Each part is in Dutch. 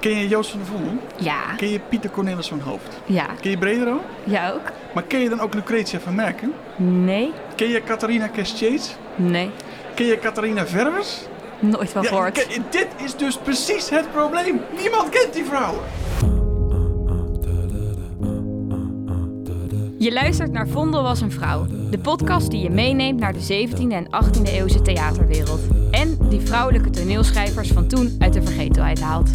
Ken je Joost van der Vondel? Ja. Ken je Pieter Cornelis van Hoofd? Ja. Ken je Bredero? Ja ook? Maar ken je dan ook Lucretia van Merken? Nee. Ken je Catharina Kestjees? Nee. Ken je Catharina Verwers? Nooit van Ja, gehoord. dit is dus precies het probleem. Niemand kent die vrouwen. Je luistert naar Vondel was een vrouw. De podcast die je meeneemt naar de 17e en 18e eeuwse theaterwereld. En die vrouwelijke toneelschrijvers van toen uit de vergetelheid haalt.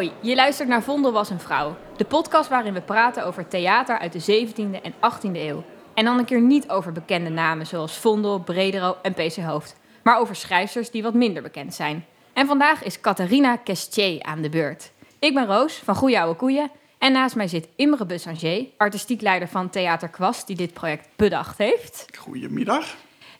Hoi, je luistert naar Vondel was een vrouw. De podcast waarin we praten over theater uit de 17e en 18e eeuw. En dan een keer niet over bekende namen zoals Vondel, Bredero en PC Hoofd. Maar over schrijfsters die wat minder bekend zijn. En vandaag is Catharina Kestier aan de beurt. Ik ben Roos van Goeie Oude Koeien. En naast mij zit Imre Bussanger, artistiek leider van Theater Kwast, die dit project bedacht heeft. Goedemiddag.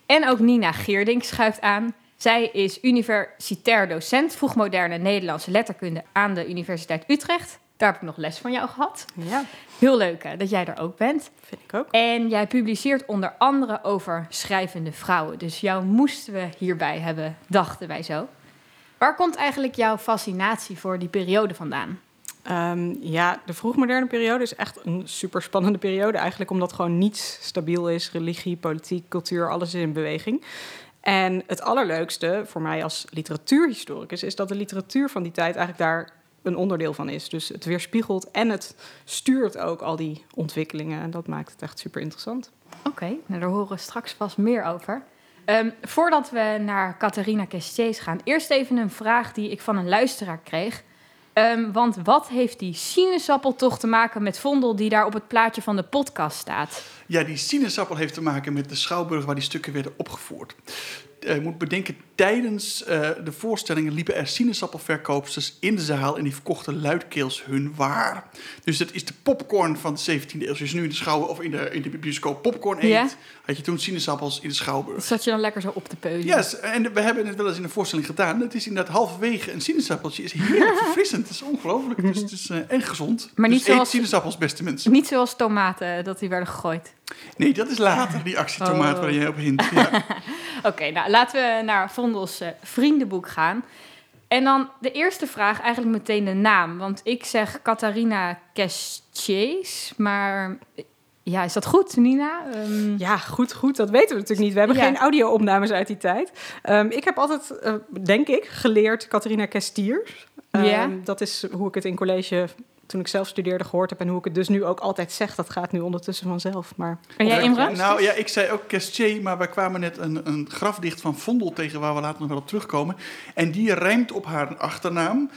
En ook Nina Geerdink schuift aan. Zij is universitair docent vroegmoderne Nederlandse letterkunde aan de Universiteit Utrecht. Daar heb ik nog les van jou gehad. Ja, Heel leuk hè, dat jij er ook bent. vind ik ook. En jij publiceert onder andere over schrijvende vrouwen. Dus jou moesten we hierbij hebben, dachten wij zo. Waar komt eigenlijk jouw fascinatie voor die periode vandaan? Ehm, ja, de vroegmoderne periode is echt een super spannende periode. Eigenlijk omdat gewoon niets stabiel is. Religie, politiek, cultuur, alles is in beweging. En het allerleukste voor mij als literatuurhistoricus is dat de literatuur van die tijd eigenlijk daar een onderdeel van is. Dus het weerspiegelt en het stuurt ook al die ontwikkelingen. En dat maakt het echt super interessant. Oké, nou, daar horen we straks vast meer over. Ehm, voordat we naar Catharina Kestiers gaan, eerst even een vraag die ik van een luisteraar kreeg. Ehm, want wat heeft die sinaasappel toch te maken met Vondel die daar op het plaatje van de podcast staat? Ja, die sinaasappel heeft te maken met de schouwburg waar die stukken werden opgevoerd. Je moet bedenken, tijdens eh, de voorstellingen liepen er sinaasappelverkoopsters in de zaal en die verkochten luidkeels hun waar. Dus dat is de popcorn van de 17e eeuw. Dus als je nu in de schouw of in de, in de bioscoop popcorn eet, Ja. had je toen sinaasappels in de schouwburg. Zat je dan lekker zo op te peulen? Ja, en we hebben het wel eens in een voorstelling gedaan. Het is inderdaad halverwege een sinaasappeltje. is heerlijk verfrissend. Het is ongelooflijk. Dus het is eh, en gezond. Maar dus niet eet zoals- sinaasappels, beste mensen. Niet zoals tomaten, dat die werden gegooid. Nee, dat is later, die actietomaat Oh. waar jij op hint. Ja. Oké, nou laten we naar Vondels vriendenboek gaan. En dan de eerste vraag, eigenlijk meteen de naam. Want ik zeg Catharina Kestjes, maar eh, ja, is dat goed, Nina? Ehm, Ja, goed, goed. Dat weten we natuurlijk niet. We hebben Ja. geen audio-opnames uit die tijd. Ehm, ik heb altijd, eh, denk ik, geleerd Catharina Kestiers. Ehm, Ja. Dat is hoe ik het in college, toen ik zelf studeerde, gehoord heb. En hoe ik het dus nu ook altijd zeg. Dat gaat nu ondertussen vanzelf. Maar En jij, Imre? Nou ja, ik zei ook Kestje, maar we kwamen net een, een grafdicht van Vondel tegen waar we later nog wel op terugkomen. En die rijmt op haar achternaam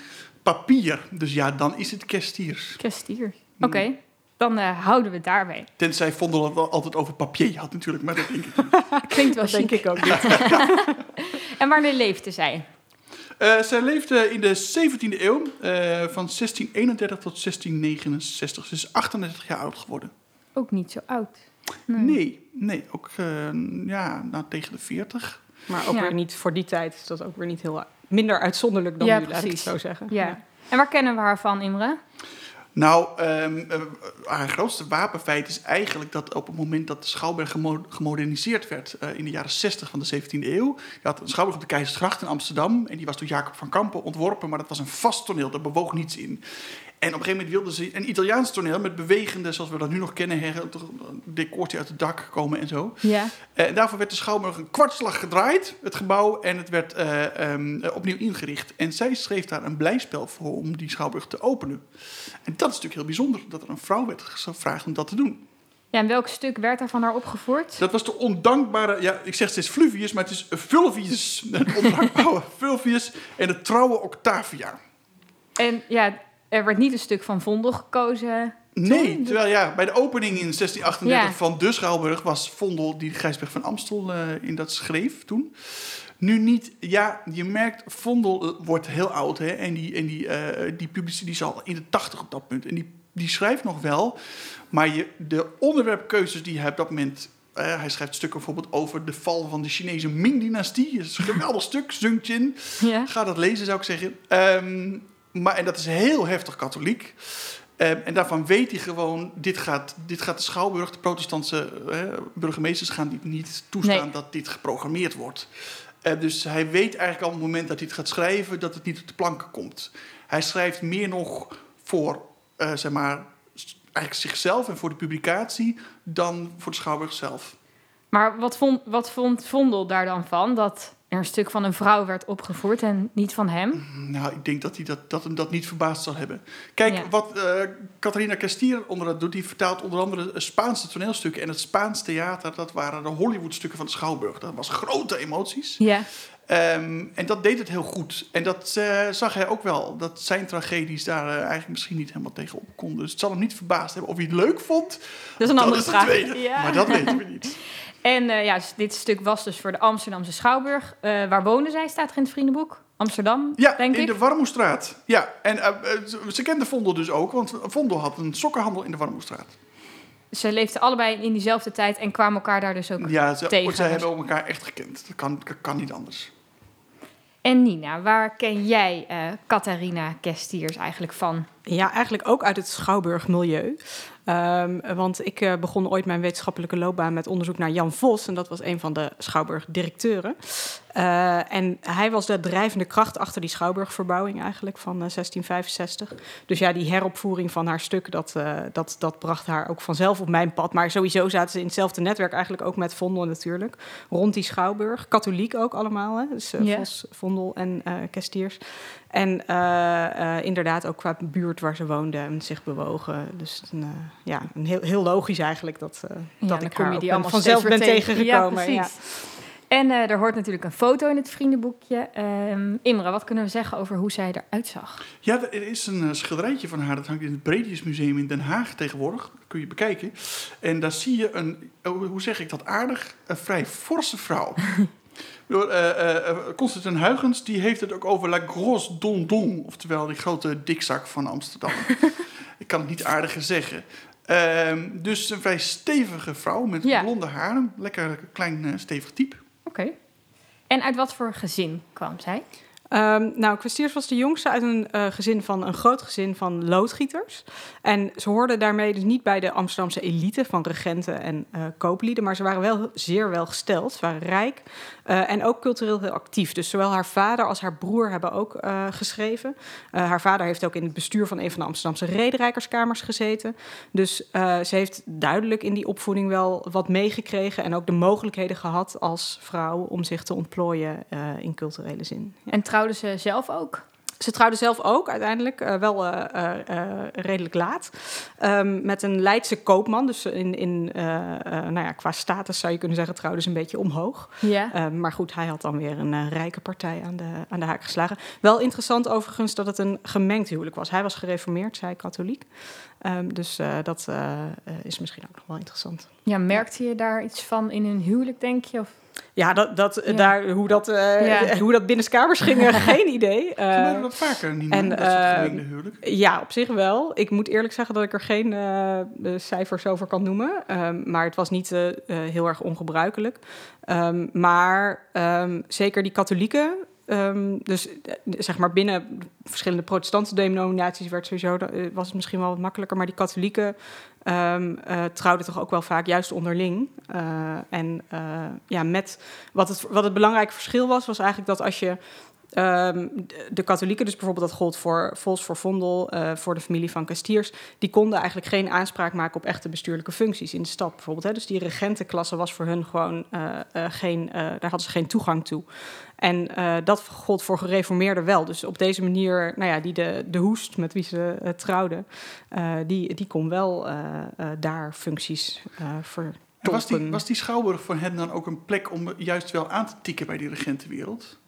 papier. Dus ja, dan is het Kestiers. Kestier. Oké, dan eh, houden we het daarbij. Tenzij Vondel het altijd over papier had natuurlijk, maar dat denk ik niet. Klinkt wel dat denk ik ook niet. En wanneer leefde zij? Eh, zij leefde in de 17e eeuw, eh, van 1631 tot 1669. Ze is 38 jaar oud geworden. Ook niet zo oud. Nee, nee, ook eh, ja, nou, tegen de 40. Maar ook Ja. weer niet voor die tijd. Is dat ook weer niet heel minder uitzonderlijk dan Ja, nu, laat ik het precies. zo zeggen. Ja. En waar kennen we haar van, Imre? Nou, eh, haar grootste wapenfeit is eigenlijk dat op het moment dat de Schouwburg gemo- gemoderniseerd werd eh, in de jaren 60 van de 17e eeuw. Je had een Schouwburg op de Keizersgracht in Amsterdam en die was door Jacob van Kampen ontworpen, maar dat was een vast toneel, daar bewoog niets in. En op een gegeven moment wilden ze een Italiaans toneel met bewegende, zoals we dat nu nog kennen, her, decoortje uit het dak komen en zo. Ja. Eh, en daarvoor werd de Schouwburg een kwartslag gedraaid, het gebouw, en het werd eh, ehm, eh, opnieuw ingericht. En zij schreef daar een blijspel voor om die Schouwburg te openen. En dat is natuurlijk heel bijzonder, dat er een vrouw werd gevraagd om dat te doen. ja. En welk stuk werd er van haar opgevoerd? Dat was de ondankbare, ja, ik zeg steeds Fluvius, maar het is Fulvius, het ondankbare Fulvius en de trouwe Octavia. En ja, er werd niet een stuk van Vondel gekozen. Nee, Toen? terwijl ja, bij de opening in 1638 Ja. van de Schouwburg was Vondel die Gijsberg van Amstel eh, in dat schreef toen. Nu niet, ja, je merkt, Vondel eh, wordt heel oud hè, en die, en die, eh die publicist die is al in de tachtig op dat punt. En die, die schrijft nog wel, maar je, de onderwerpkeuzes die hij op dat moment... hij schrijft stukken bijvoorbeeld over de val van de Chinese Ming-dynastie. Dat is een geweldig stuk, Zungchin. Ja. Ga dat lezen, zou ik zeggen. Ehm, maar, en dat is heel heftig katholiek. Ehm, en daarvan weet hij gewoon, dit gaat, dit gaat de Schouwburg, de protestantse eh, burgemeesters gaan dit niet toestaan Nee. dat dit geprogrammeerd wordt. Eh, dus hij weet eigenlijk al op het moment dat hij het gaat schrijven dat het niet op de planken komt. Hij schrijft meer nog voor, eh, zeg maar, eigenlijk zichzelf en voor de publicatie dan voor de Schouwburg zelf. Maar wat vond, wat vond Vondel daar dan van? Dat er een stuk van een vrouw werd opgevoerd en niet van hem? Nou, ik denk dat, hij dat, dat hem dat niet verbaasd zal hebben. Kijk, Ja. wat eh Catharina Castier onder dat doet, die vertaalt onder andere Spaanse toneelstukken. En het Spaans theater, dat waren de Hollywoodstukken van de Schouwburg. Dat was grote emoties. Ja. Ehm, en dat deed het heel goed. En dat eh, zag hij ook wel. Dat zijn tragedies daar eh, eigenlijk misschien niet helemaal tegen op konden. Dus het zal hem niet verbaasd hebben. Of hij het leuk vond, Dat is een andere is vraag. Ja. Maar dat weten we niet. En eh, ja, dus dit stuk was dus voor de Amsterdamse Schouwburg. Waar wonen zij, staat er in het vriendenboek? Amsterdam, Ja, denk in ik. de Warmoestraat. Ja, en ze- ze kende Vondel dus ook. Want Vondel had een sokkenhandel in de Warmoestraat. Ze leefden allebei in diezelfde tijd en kwamen elkaar daar dus ook Ja, ze, tegen. ze hebben elkaar echt gekend. Dat kan, dat kan niet anders. En Nina, waar ken jij eh Catharina Kestiers eigenlijk van? Ja, eigenlijk ook uit het Schouwburg-milieu. Ehm, want ik eh, begon ooit mijn wetenschappelijke loopbaan met onderzoek naar Jan Vos. En dat was een van de Schouwburg-directeuren. Eh, en hij was de drijvende kracht achter die Schouwburg-verbouwing eigenlijk van eh, 1665. Dus ja, die heropvoering van haar stuk, dat, eh, dat, dat bracht haar ook vanzelf op mijn pad. Maar sowieso zaten ze in hetzelfde netwerk eigenlijk ook met Vondel natuurlijk. Rond die Schouwburg. Katholiek ook allemaal, hè? Dus eh. Vos, Vondel en eh Kestiers. En eh, eh, inderdaad ook qua buurt waar ze woonden en zich bewogen. Dus een, eh, ja, een heel, heel logisch eigenlijk dat, eh, Ja, dat ik kom haar die allemaal vanzelf ben tegengekomen. Ja, precies. En eh, er hoort natuurlijk een foto in het vriendenboekje. Ehm, Imre, wat kunnen we zeggen over hoe zij eruit zag? Ja, er is een eh, schilderijtje van haar. Dat hangt in het Bredius Museum in Den Haag tegenwoordig. Dat kun je bekijken. En daar zie je een, oh, hoe zeg ik dat aardig, een vrij forse vrouw. Door, eh, eh, Constantijn Huygens die heeft het ook over la grosse dondon. Oftewel die grote dikzak van Amsterdam. ik kan het niet aardiger zeggen. Ehm, dus een vrij stevige vrouw met Ja. blonde haren. Lekker klein stevig type. Oké. En uit wat voor gezin kwam zij? Ehm, nou, Kwestiers was de jongste uit een eh, gezin van een groot gezin van loodgieters. En ze hoorden daarmee dus niet bij de Amsterdamse elite van regenten en eh, kooplieden, maar ze waren wel zeer wel gesteld. Ze waren rijk eh, en ook cultureel heel actief. Dus zowel haar vader als haar broer hebben ook eh, geschreven. Eh, haar vader heeft ook in het bestuur van een van de Amsterdamse rederijkerskamers gezeten. Dus ze heeft duidelijk in die opvoeding wel wat meegekregen en ook de mogelijkheden gehad als vrouw om zich te ontplooien in culturele zin. En trouwde ze zelf ook? Ze trouwde zelf ook uiteindelijk, eh, wel eh, eh, redelijk laat, Ehm, met een Leidse koopman. Dus in, in, nou ja, qua status zou je kunnen zeggen, trouwde ze een beetje omhoog. Ja. Ehm, maar goed, hij had dan weer een rijke partij aan de, aan de haak geslagen. Wel interessant overigens dat het een gemengd huwelijk was. Hij was gereformeerd, zij katholiek. Ehm, dus eh, dat eh, eh, is misschien ook nog wel interessant. Ja, merkte je daar iets van in hun huwelijk, denk je? Of... Ja, dat, dat, Ja. Daar, hoe, dat, eh, Ja. hoe dat binnenskamers ging, geen idee. Gebeurde dat vaker, Nina? en, eh, gemengde huwelijk? Ja, op zich wel. Ik moet eerlijk zeggen dat ik er geen cijfers over kan noemen. Ehm, maar het was niet heel erg ongebruikelijk. Ehm, maar ehm, zeker die katholieken. Ehm, dus eh, zeg maar binnen verschillende protestantse denominaties werd sowieso, eh, was het misschien wel wat makkelijker. Maar die katholieken ehm, eh, trouwden toch ook wel vaak juist onderling. En ja, met wat het, wat het belangrijke verschil was, was eigenlijk dat als je Ehm, de- katholieken, dus bijvoorbeeld dat gold voor Vos, voor Vondel, eh, voor de familie van Castiers, die konden eigenlijk geen aanspraak maken op echte bestuurlijke functies in de stad bijvoorbeeld. Hè. Dus die regentenklasse was voor hun gewoon eh, eh, geen, daar hadden ze geen toegang toe. En dat gold voor gereformeerden wel. Dus op deze manier, nou ja, die de, de hoest met wie ze trouwden, die, die kon wel daar functies. En was die, was die Schouwburg voor hen dan ook een plek om juist wel aan te tikken bij die regentenwereld?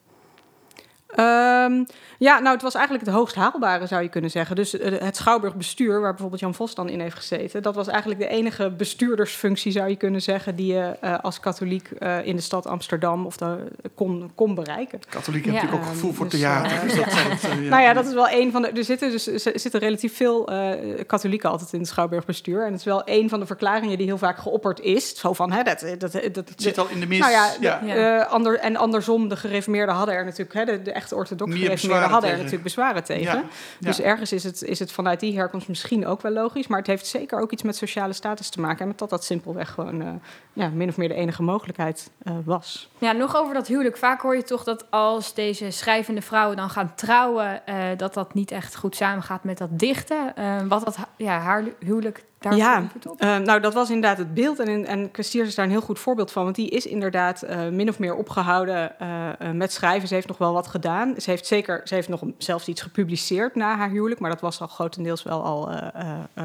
Ehm, ja, nou, het was eigenlijk het hoogst haalbare, zou je kunnen zeggen. Dus eh, het Schouwburgbestuur, waar bijvoorbeeld Jan Vos dan in heeft gezeten... dat was eigenlijk de enige bestuurdersfunctie, zou je kunnen zeggen... die je eh, als katholiek eh, in de stad Amsterdam of de, kon, kon bereiken. Katholieken Ja, hebben natuurlijk ook gevoel voor dus, theater. dus dat zal het, ja. Nou ja, dat is wel een van de... Er zitten, dus, er zitten relatief veel eh, katholieken altijd in het Schouwburgbestuur. En het is wel een van de verklaringen die heel vaak geopperd is. Zo van, hè, dat... dat, dat, zit al in de mis. Nou ja, ja. de- Ja. eh, ander, en andersom, de gereformeerden hadden er natuurlijk hè, de, de echte echt orthodox Meer gereformeerden hadden er natuurlijk bezwaren tegen. Ja, Dus ergens is het, is het vanuit die herkomst misschien ook wel logisch. Maar het heeft zeker ook iets met sociale status te maken. En met dat dat simpelweg gewoon eh, ja, min of meer de enige mogelijkheid eh, was. Ja, nog over dat huwelijk. Vaak hoor je toch dat als deze schrijvende vrouwen dan gaan trouwen, eh, dat dat niet echt goed samengaat met dat dichten. Eh, wat dat ja, haar huwelijk daar Ja, op? Eh, nou, dat was inderdaad het beeld. En, en Kwestiers is daar een heel goed voorbeeld van. Want die is inderdaad eh, min of meer opgehouden eh, met schrijven. Ze heeft nog wel wat gedaan. Ze heeft zeker, ze heeft nog zelfs iets gepubliceerd na haar huwelijk. Maar dat was al grotendeels wel al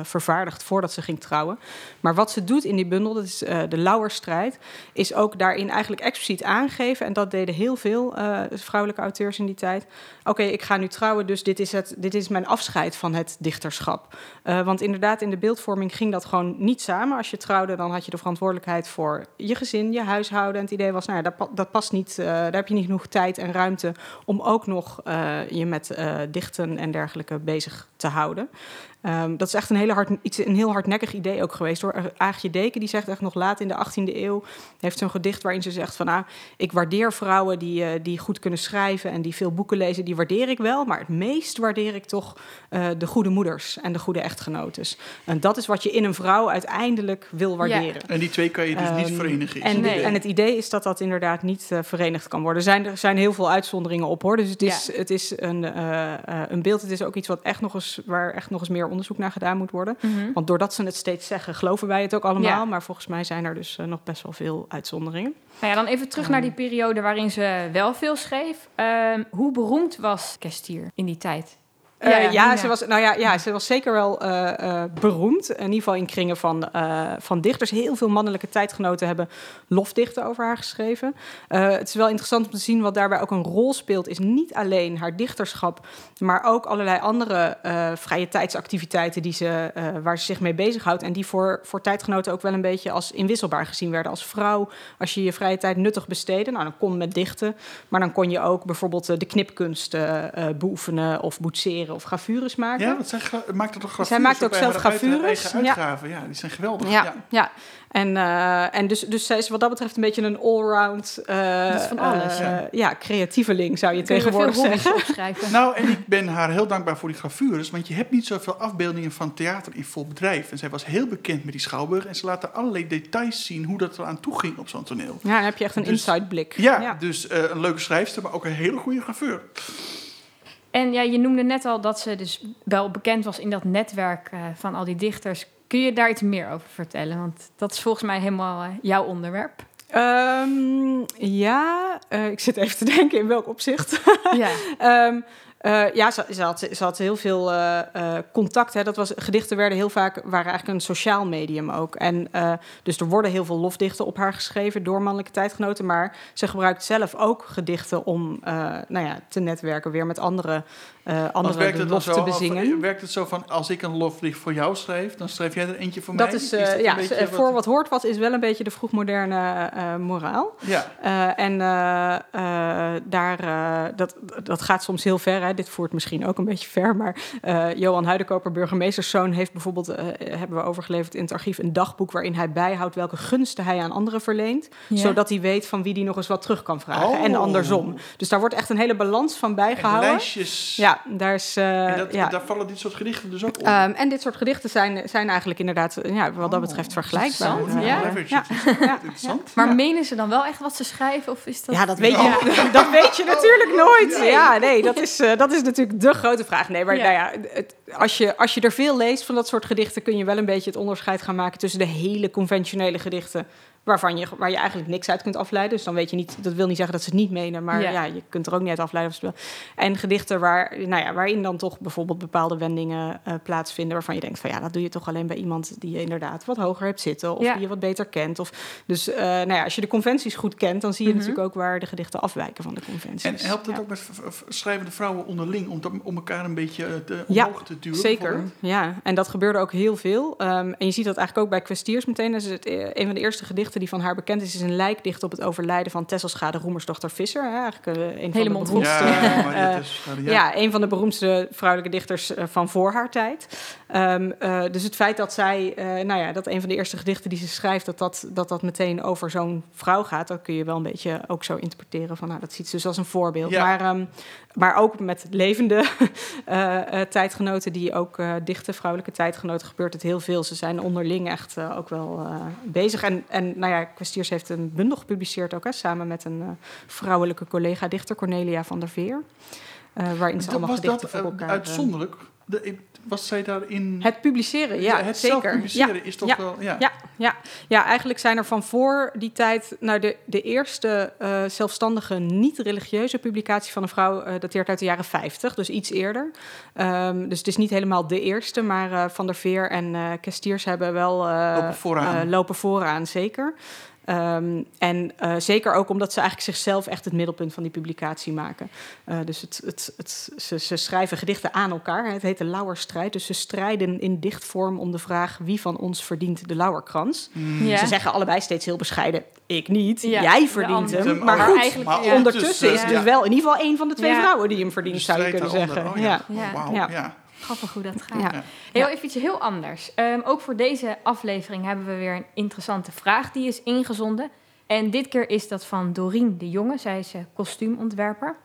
vervaardigd voordat ze ging trouwen. Maar wat ze doet in die bundel, dat is de Lauwerstrijd, is ook daarin eigenlijk expliciet aangeven. En dat deden heel veel vrouwelijke auteurs in die tijd. Oké, ik ga nu trouwen, dus dit is, het, dit is mijn afscheid van het dichterschap. Want inderdaad, in de beeldvorming ging dat gewoon niet samen. Als je trouwde, dan had je de verantwoordelijkheid voor je gezin, je huishouden. En het idee was, nou ja, dat, dat past niet, eh, daar heb je niet genoeg tijd en ruimte om ook nog eh, je met eh, dichten en dergelijke bezig te houden. Ehm, dat is echt een, hele hard, iets, een heel hardnekkig idee ook geweest. Aagje Deken die zegt echt nog laat in de 18e eeuw... heeft zo'n gedicht waarin ze zegt van... nou, ik waardeer vrouwen die, die goed kunnen schrijven... en die veel boeken lezen, die waardeer ik wel. Maar het meest waardeer ik toch de goede moeders en de goede echtgenotes. En dat is wat je in een vrouw uiteindelijk wil waarderen. En die twee kan je dus niet Ehm, verenigen. En, het Nee. idee. en het idee is dat dat inderdaad niet eh, verenigd kan worden. Er zijn, er zijn heel veel uitzonderingen op hoor. Dus het is, het is een, eh, eh, een beeld. Het is ook iets wat echt nog eens, waar echt nog eens meer onderzoek naar gedaan moet worden. Mhm. Want doordat ze het steeds zeggen, geloven wij het ook allemaal. Ja. Maar volgens mij zijn er dus nog best wel veel uitzonderingen. Nou ja, dan even terug naar die periode waarin ze wel veel schreef. Ehm, hoe beroemd was Kestier in die tijd? Ja, ja, Nina. ze, was, nou ja, ja, ze was zeker wel eh, eh, beroemd. In ieder geval in kringen van, eh, van dichters. Heel veel mannelijke tijdgenoten hebben lofdichten over haar geschreven. Eh, het is wel interessant om te zien wat daarbij ook een rol speelt. Is niet alleen haar dichterschap, maar ook allerlei andere eh, vrije tijdsactiviteiten die ze, eh, waar ze zich mee bezighoudt. En die voor, voor tijdgenoten ook wel een beetje als inwisselbaar gezien werden. Als vrouw, als je je vrije tijd nuttig besteedde, nou, dan kon met dichten. Maar dan kon je ook bijvoorbeeld eh, de knipkunst eh, eh, beoefenen of boetseren of gravures maken. Ja, want zij maakt er toch gravures Zij maakt ook zelf gravures, eigen ja. uitgaven. Ja. die zijn geweldig. Ja, Ja. ja. En, eh, en dus, dus zij is wat dat betreft een beetje een allround... eh Dat is van alles, eh, ja. ja, creatieveling zou je tegenwoordig zeggen. opschrijven? Nou, en ik ben haar heel dankbaar voor die gravures, want je hebt niet zoveel afbeeldingen van theater in vol bedrijf. En zij was heel bekend met die schouwburg en ze laten allerlei details zien hoe dat eraan toe ging op zo'n toneel. Ja, dan heb je echt een Dus- inside blik. Ja, dus eh, een leuke schrijfster, maar ook een hele goede graveur. En ja, je noemde net al dat ze dus wel bekend was in dat netwerk eh, van al die dichters. Kun je daar iets meer over vertellen? Want dat is volgens mij helemaal eh, jouw onderwerp. Ehm, ja, eh, ik zit even te denken in welk opzicht. Ja. Ehm, eh, ja, ze, ze, had, ze had heel veel eh, eh, contact. Hè. Dat was, gedichten werden heel vaak, waren eigenlijk een sociaal medium ook. En dus er worden heel veel lofdichten op haar geschreven door mannelijke tijdgenoten. Maar ze gebruikt zelf ook gedichten om nou ja, te netwerken weer met andere, andere werkt de het dan lof zo? te of- bezingen. werkt het zo van als ik een lofdicht voor jou schrijf, dan schrijf jij er eentje voor mij? Dat is, dat een ja, voor wat hoort wat is wel een beetje de vroegmoderne moraal. Ja, en daar, dat, dat gaat soms heel ver. Hè. Dit voert misschien ook een beetje ver. Maar eh, Johan Huidenkoper, burgemeesterszoon, heeft bijvoorbeeld, eh, hebben we overgeleverd in het archief, een dagboek waarin hij bijhoudt welke gunsten hij aan anderen verleent. Ja. Zodat hij weet van wie hij nog eens wat terug kan vragen. Oh. En andersom. Dus daar wordt echt een hele balans van en bijgehouden. lijstjes. Ja, daar is. eh, en dat, ja. daar vallen dit soort gedichten dus ook op. Ehm, en dit soort gedichten zijn, zijn eigenlijk inderdaad, ja, wat dat betreft, vergelijkbaar. interessant, ja. Ja. Ja. Interessant. Maar Ja. menen ze dan wel echt wat ze schrijven? Of is dat... Ja, dat weet, je, dat weet je natuurlijk nooit. Ja, nee, dat is, dat is natuurlijk de grote vraag. Nee, maar Ja. nou ja, het, als, je, als je er veel leest van dat soort gedichten... kun je wel een beetje het onderscheid gaan maken... tussen de hele conventionele gedichten... Waarvan je, waar je eigenlijk niks uit kunt afleiden. Dus dan weet je niet, dat wil niet zeggen dat ze het niet menen, maar Ja. ja, je kunt er ook niet uit afleiden. Of En gedichten waar, nou ja, waarin dan toch bijvoorbeeld bepaalde wendingen eh, plaatsvinden. waarvan je denkt van ja, dat doe je toch alleen bij iemand die je inderdaad wat hoger hebt zitten. of Ja. die je wat beter kent. Of, dus eh, nou ja, als je de conventies goed kent, dan zie je Mhm. natuurlijk ook waar de gedichten afwijken van de conventies. En helpt het Ja. ook met schrijvende vrouwen onderling om, te- om elkaar een beetje eh, te, Ja, omhoog te duwen? Zeker, ja. En dat gebeurde ook heel veel. Ehm, en je ziet dat eigenlijk ook bij Kwestiers meteen. Dat is het, een van de eerste gedichten die van haar bekend is, is een lijkdicht op het overlijden van Tesselschade Roemersdochter Visser. Hè? Eigenlijk uh, een Hele van de beroemdste, Ja, eh, ja. ja. een van de beroemdste vrouwelijke dichters eh, van voor haar tijd. Ehm, eh, dus het feit dat zij, eh, nou ja, dat een van de eerste gedichten die ze schrijft, dat dat, dat, dat meteen over zo'n vrouw gaat, dat kun je wel een beetje ook zo interpreteren van, nou, dat ziet ze dus als een voorbeeld. Ja. Maar, ehm, maar ook met levende eh, eh, tijdgenoten die ook eh, dichten, vrouwelijke tijdgenoten, gebeurt het heel veel. Ze zijn onderling echt eh, ook wel eh, bezig. En, en nou ja, Kwestiers heeft een bundel gepubliceerd ook, hè, samen met een eh, vrouwelijke collega-dichter, Cornelia van der Veer. eh, waarin ze allemaal was gedichten dat voor eh, elkaar... uitzonderlijk? De, was zij daarin... het publiceren, ja, het zelf zeker. publiceren ja, is toch ja, wel... Ja. ja, ja, ja, eigenlijk zijn er van voor die tijd... Nou, de, de eerste eh, zelfstandige niet-religieuze publicatie van een vrouw... eh, dateert uit de jaren 50, dus iets eerder. Ehm, dus het is niet helemaal de eerste, maar eh, Van der Veer en Kestiers hebben wel... Lopen vooraan. lopen vooraan, zeker. Ehm, en eh, zeker ook omdat ze eigenlijk zichzelf echt het middelpunt van die publicatie maken. Eh, dus het, het, het, ze, ze schrijven gedichten aan elkaar. Het heet de Lauwerstrijd. Dus ze strijden in dichtvorm om de vraag wie van ons verdient de Lauwerkrans. Mm. Ja. Ze zeggen allebei steeds heel bescheiden: ik niet, Ja, jij verdient hem. Maar goed, eigenlijk- maar ja. ondertussen is het dus wel in ieder geval één van de twee Ja. vrouwen die hem verdient, zou je kunnen zeggen. Oh, ja. ja. Grappig hoe dat gaat. Ja. Heel Ja. even iets heel anders. Ehm, ook voor deze aflevering hebben we weer een interessante vraag die is ingezonden. En dit keer is dat van Dorien de Jonge. Zij is eh, kostuumontwerper.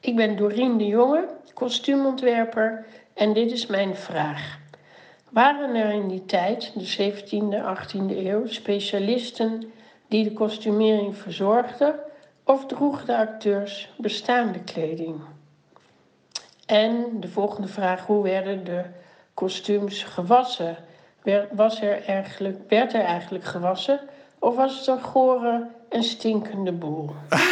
Ik ben Dorien de Jonge, kostuumontwerper en dit is mijn vraag. Waren er in die tijd, de 17e, 18e eeuw, specialisten die de kostumering verzorgden of droegen de acteurs bestaande kleding? En de volgende vraag, hoe werden de kostuums gewassen? Was er eigenlijk, werd er eigenlijk gewassen of was het een gore en stinkende boel?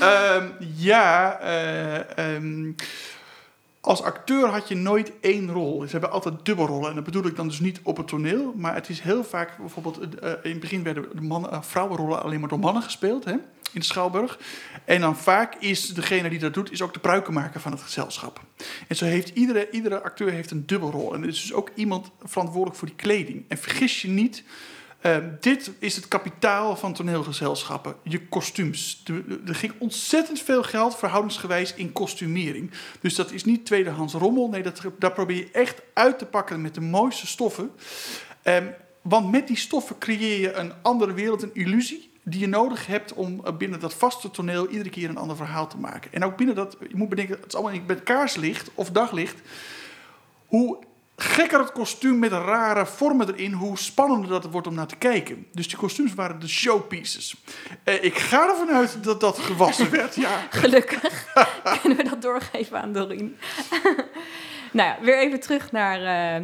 Ehm, ja, ehm, als acteur had je nooit één rol. Ze hebben altijd dubbelrollen. En dat bedoel ik dan dus niet op het toneel. Maar het is heel vaak, bijvoorbeeld eh, in het begin werden de mannen, eh, vrouwenrollen alleen maar door mannen gespeeld. Hè, in de Schouwburg. En dan vaak is degene die dat doet, is ook de pruikenmaker van het gezelschap. En zo heeft iedere, iedere acteur heeft een dubbelrol. En er is dus ook iemand verantwoordelijk voor die kleding. En vergis je niet, eh, dit is het kapitaal van toneelgezelschappen. Je kostuums. Er ging ontzettend veel geld verhoudingsgewijs in kostumering. Dus dat is niet tweedehands rommel. Nee, dat, daar probeer je echt uit te pakken met de mooiste stoffen. Ehm, want met die stoffen creëer je een andere wereld, een illusie. Die je nodig hebt om eh, binnen dat vaste toneel iedere keer een ander verhaal te maken. En ook binnen dat, je moet bedenken, het is allemaal met kaarslicht of daglicht. Hoe gekker het kostuum met rare vormen erin, hoe spannender dat het wordt om naar te kijken. Dus die kostuums waren de showpieces. Eh, ik ga ervan uit dat dat gewassen werd, ja. Gelukkig kunnen we dat doorgeven aan Dorien. nou ja, weer even terug naar eh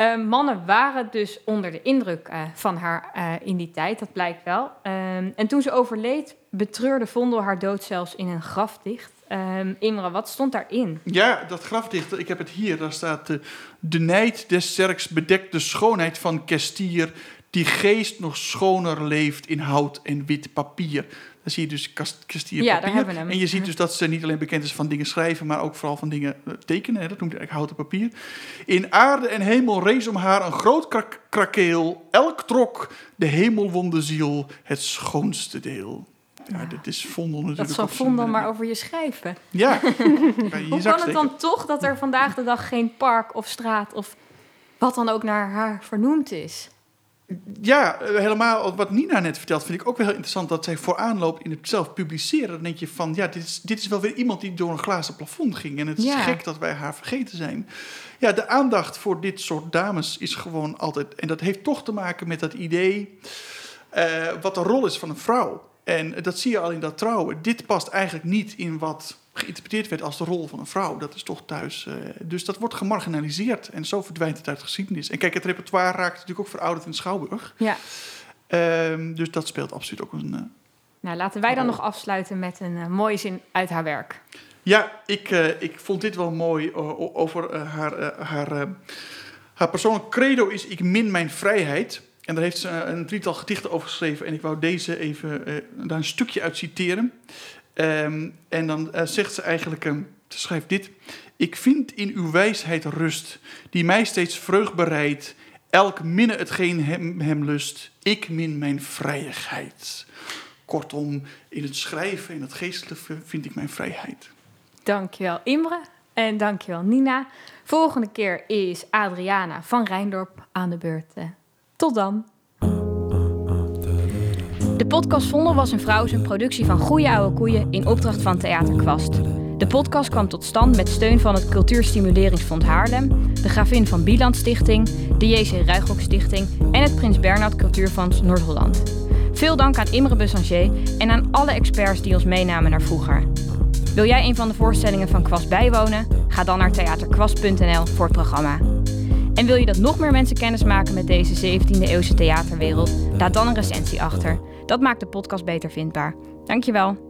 Eh, mannen waren dus onder de indruk eh, van haar eh, in die tijd, dat blijkt wel. Ehm, en toen ze overleed, betreurde Vondel haar dood zelfs in een grafdicht. Ehm Imre, wat stond daarin? Ja, dat grafdicht, ik heb het hier. Daar staat de nijd des zerks bedekt de schoonheid van Kestier, die geest nog schoner leeft in hout en wit papier. Dan zie je dus Kestier Ja, daar papier. hebben we hem. En je ziet dus dat ze niet alleen bekend is van dingen schrijven, maar ook vooral van dingen eh, tekenen. Hè? Dat noemt eigenlijk houten papier. In aarde en hemel rees om haar een groot krak- krakeel. Elk trok de hemelwonde ziel het schoonste deel. Ja, dit is Vondel natuurlijk. Dat zal zijn, Vondel maar over je schrijven. Ja, je Hoe kan het dan toch dat er vandaag de dag geen park of straat of wat dan ook naar haar vernoemd is? Ja, eh, helemaal wat Nina net vertelt, vind ik ook wel heel interessant dat zij vooraan loopt in het zelf publiceren. Dan denk je van, ja, dit is, dit is wel weer iemand die door een glazen plafond ging. En het is Ja. gek dat wij haar vergeten zijn. Ja, de aandacht voor dit soort dames is gewoon altijd. En dat heeft toch te maken met dat idee. eh, wat de rol is van een vrouw. En dat zie je al in dat trouwen. Dit past eigenlijk niet in wat geïnterpreteerd werd als de rol van een vrouw. Dat is toch thuis. eh, dus dat wordt gemarginaliseerd. En zo verdwijnt het uit de geschiedenis. En kijk, het repertoire raakt natuurlijk ook verouderd in Schouwburg. Ja. Ehm, dus dat speelt absoluut ook een. eh, Nou, laten wij dan nog afsluiten met een eh, mooie zin uit haar werk. Ja, ik, ik vond dit wel mooi over haar, haar, haar persoonlijk credo is ik min mijn vrijheid. En daar heeft ze een drietal gedichten over geschreven. En ik wou deze even daar een stukje uit citeren. Ehm, en dan eh, zegt ze eigenlijk, eh, ze schrijft dit. Ik vind in uw wijsheid rust, die mij steeds vreugd bereidt Elk minne hetgeen hem, hem lust, ik min mijn vrijheid. Kortom, in het schrijven, in het geestelijke vind ik mijn vrijheid. Dankjewel Imre en dankjewel Nina. Volgende keer is Adriana van Rijndorp aan de beurt. Eh, Tot dan. Podcast Vondel was een vrouw is een productie van Goeie Oude Koeien in opdracht van Theater Kwast. De podcast kwam tot stand met steun van het Cultuurstimuleringsfonds Haarlem, de Gravin van Bieland Stichting, de JC Ruigrok Stichting en het Prins Bernhard Cultuurfonds Noord-Holland. Veel dank aan Imre Bussanger en aan alle experts die ons meenamen naar vroeger. Wil jij een van de voorstellingen van Kwast bijwonen? Ga dan naar theaterkwast.nl voor het programma. En wil je dat nog meer mensen kennis maken met deze 17e eeuwse theaterwereld? Laat dan een recensie achter. Dat maakt de podcast beter vindbaar. Dankjewel.